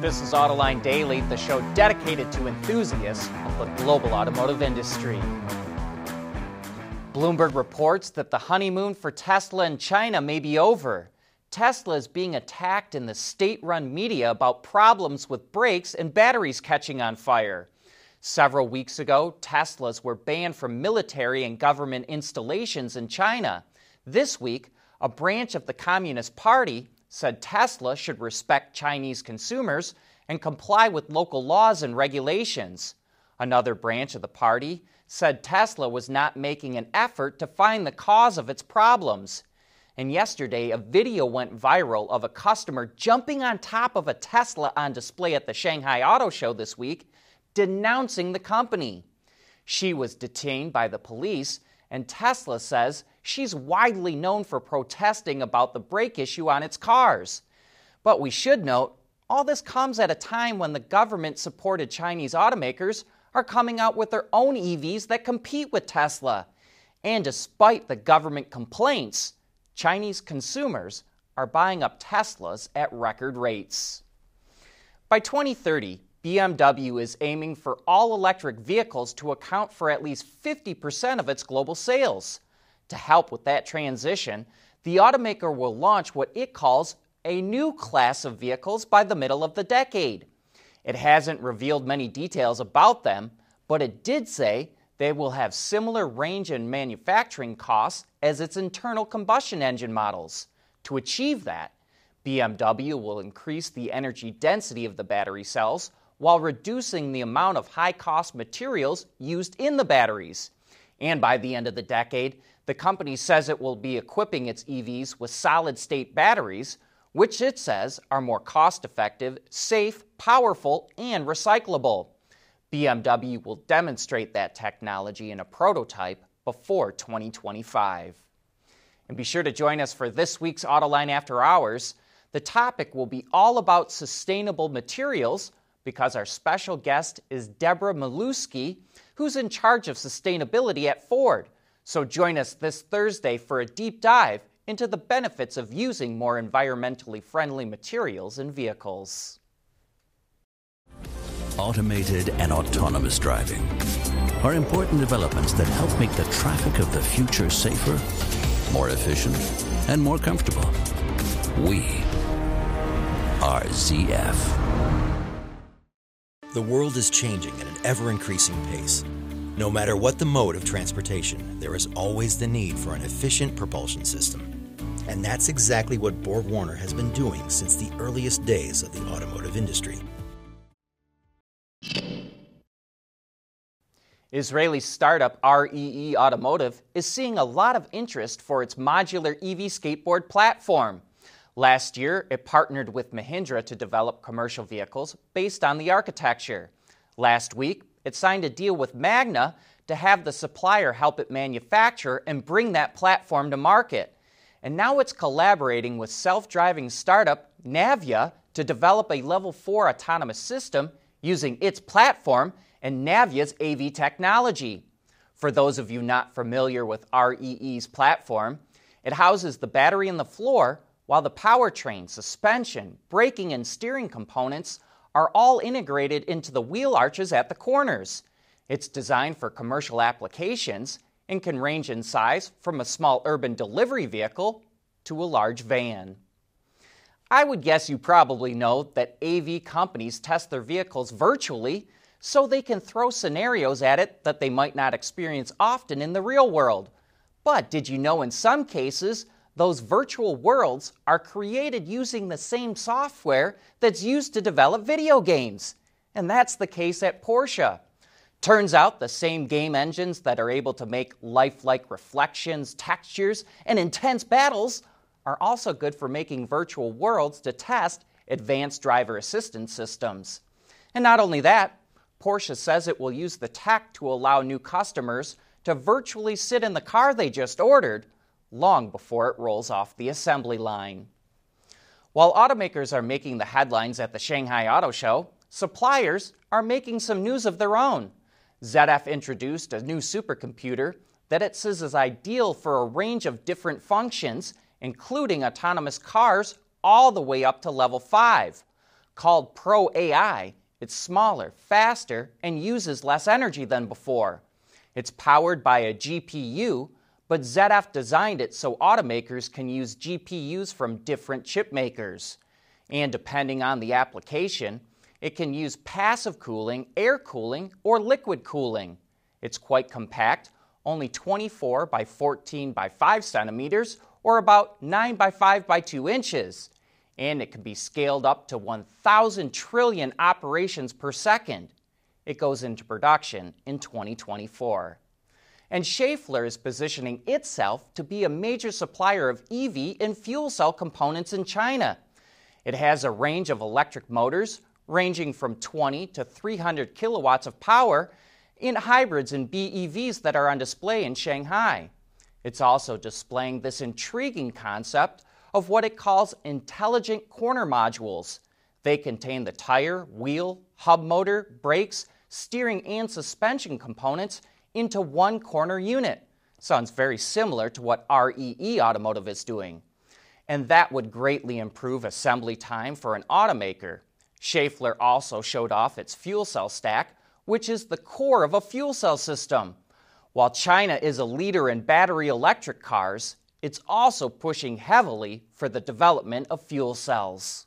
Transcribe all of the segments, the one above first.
This is Autoline Daily, the show dedicated to enthusiasts of the global automotive industry. Bloomberg reports that the honeymoon for Tesla in China may be over. Tesla is being attacked in the state run media about problems with brakes and batteries catching on fire. Several weeks ago, Teslas were banned from military and government installations in China. This week, a branch of the Communist Party said Tesla should respect Chinese consumers and comply with local laws and regulations. Another branch of the party said Tesla was not making an effort to find the cause of its problems. And yesterday, a video went viral of a customer jumping on top of a Tesla on display at the Shanghai Auto Show this week, denouncing the company. She was detained by the police, and Tesla says she's widely known for protesting about the brake issue on its cars. But we should note, all this comes at a time when the government supported Chinese automakers are coming out with their own EVs that compete with Tesla. And despite the government complaints, Chinese consumers are buying up Teslas at record rates. By 2030, BMW is aiming for all electric vehicles to account for at least 50% of its global sales. To help with that transition, the automaker will launch what it calls a new class of vehicles by the middle of the decade. It hasn't revealed many details about them, but it did say they will have similar range and manufacturing costs as its internal combustion engine models. To achieve that, BMW will increase the energy density of the battery cells while reducing the amount of high cost materials used in the batteries. And by the end of the decade, the company says it will be equipping its EVs with solid state batteries, which it says are more cost effective, safe, powerful, and recyclable. BMW will demonstrate that technology in a prototype before 2025. And be sure to join us for this week's Autoline After Hours. The topic will be all about sustainable materials because our special guest is Deborah Mielewski, who's in charge of sustainability at Ford. So join us this Thursday for a deep dive into the benefits of using more environmentally friendly materials in vehicles. Automated and autonomous driving are important developments that help make the traffic of the future safer, more efficient, and more comfortable. We are ZF. The world is changing at an ever increasing pace. No matter what the mode of transportation, there is always the need for an efficient propulsion system. And that's exactly what Borg Warner has been doing since the earliest days of the automotive industry. Israeli startup REE Automotive is seeing a lot of interest for its modular EV skateboard platform. Last year, it partnered with Mahindra to develop commercial vehicles based on the architecture. Last week, it signed a deal with Magna to have the supplier help it manufacture and bring that platform to market. And now it's collaborating with self driving startup Navya to develop a level 4 autonomous system using its platform and Navya's AV technology. For those of you not familiar with REE's platform, it houses the battery in the floor while the powertrain, suspension, braking, and steering components are all integrated into the wheel arches at the corners. It's designed for commercial applications and can range in size from a small urban delivery vehicle to a large van. I would guess you probably know that AV companies test their vehicles virtually so they can throw scenarios at it that they might not experience often in the real world. But did you know in some cases, those virtual worlds are created using the same software that's used to develop video games. And that's the case at Porsche. Turns out the same game engines that are able to make lifelike reflections, textures, and intense battles are also good for making virtual worlds to test advanced driver assistance systems. And not only that, Porsche says it will use the tech to allow new customers to virtually sit in the car they just ordered long before it rolls off the assembly line. While automakers are making the headlines at the Shanghai Auto Show, suppliers are making some news of their own. ZF introduced a new supercomputer that it says is ideal for a range of different functions, including autonomous cars all the way up to level 5. Called Pro AI, it's smaller, faster, and uses less energy than before. It's powered by a GPU, but ZF designed it so automakers can use GPUs from different chip makers. And depending on the application, it can use passive cooling, air cooling, or liquid cooling. It's quite compact, only 24 by 14 by 5 centimeters, or about 9 by 5 by 2 inches. And it can be scaled up to 1,000 trillion operations per second. It goes into production in 2024. And Schaeffler is positioning itself to be a major supplier of EV and fuel cell components in China. It has a range of electric motors ranging from 20 to 300 kilowatts of power in hybrids and BEVs that are on display in Shanghai. It's also displaying this intriguing concept of what it calls intelligent corner modules. They contain the tire, wheel, hub motor, brakes, steering, and suspension components into one corner unit. Sounds very similar to what REE Automotive is doing. And that would greatly improve assembly time for an automaker. Schaeffler also showed off its fuel cell stack, which is the core of a fuel cell system. While China is a leader in battery electric cars, it's also pushing heavily for the development of fuel cells.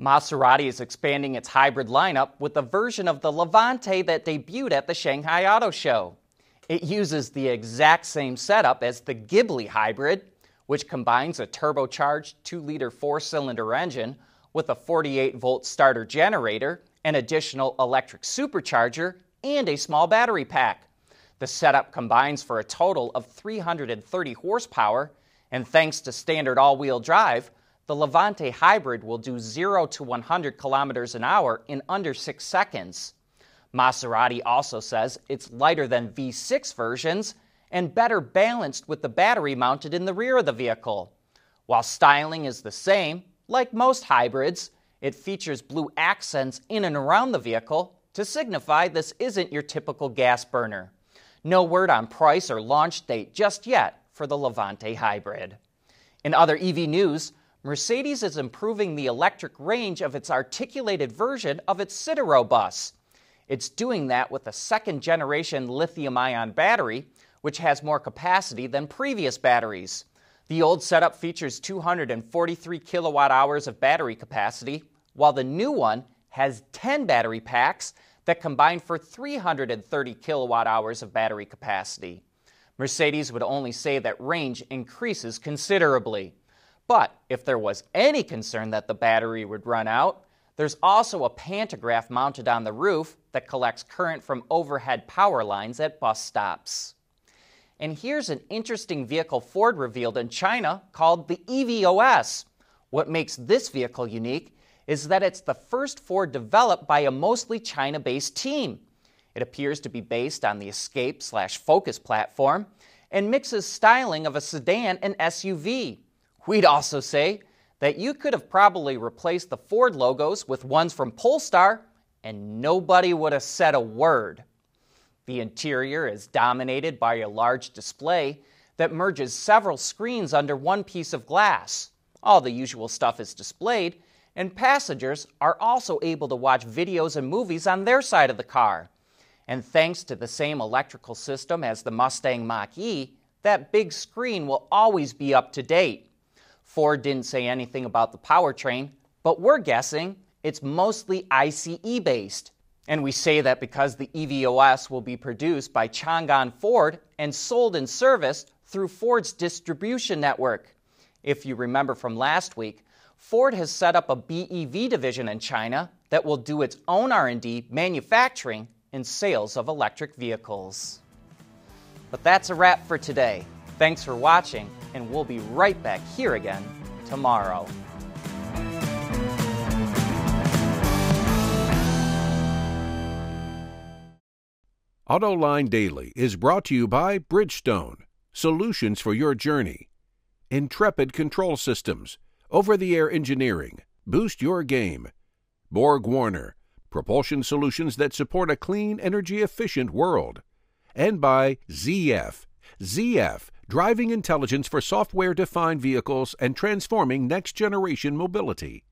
Maserati is expanding its hybrid lineup with a version of the Levante that debuted at the Shanghai Auto Show. It uses the exact same setup as the Ghibli hybrid, which combines a turbocharged 2 liter four cylinder engine with a 48 volt starter generator, an additional electric supercharger, and a small battery pack. The setup combines for a total of 330 horsepower, and thanks to standard all wheel drive, the Levante Hybrid will do 0 to 100 kilometers an hour in under 6 seconds. Maserati also says it's lighter than V6 versions and better balanced with the battery mounted in the rear of the vehicle. While styling is the same, like most hybrids, it features blue accents in and around the vehicle to signify this isn't your typical gas burner. No word on price or launch date just yet for the Levante Hybrid. In other EV news, Mercedes is improving the electric range of its articulated version of its Citaro bus. It's doing that with a second generation lithium ion battery, which has more capacity than previous batteries. The old setup features 243 kilowatt hours of battery capacity, while the new one has 10 battery packs that combine for 330 kilowatt hours of battery capacity. Mercedes would only say that range increases considerably. But if there was any concern that the battery would run out, there's also a pantograph mounted on the roof that collects current from overhead power lines at bus stops. And here's an interesting vehicle Ford revealed in China called the EVOS. What makes this vehicle unique is that it's the first Ford developed by a mostly China based team. It appears to be based on the Escape slash Focus platform and mixes styling of a sedan and SUV. We'd also say that you could have probably replaced the Ford logos with ones from Polestar and nobody would have said a word. The interior is dominated by a large display that merges several screens under one piece of glass. All the usual stuff is displayed, and passengers are also able to watch videos and movies on their side of the car. And thanks to the same electrical system as the Mustang Mach E, that big screen will always be up to date. Ford didn't say anything about the powertrain, but we're guessing it's mostly ICE based. And we say that because the EVOS will be produced by Changan Ford and sold and serviced through Ford's distribution network. If you remember from last week, Ford has set up a BEV division in China that will do its own R&D, manufacturing, and sales of electric vehicles. But that's a wrap for today. Thanks for watching, and we'll be right back here again tomorrow. AutoLine Daily is brought to you by Bridgestone, solutions for your journey. Intrepid Control Systems, over the air engineering, boost your game. Borg Warner, propulsion solutions that support a clean, energy efficient world. And by ZF. ZF, driving intelligence for software defined vehicles and transforming next generation mobility.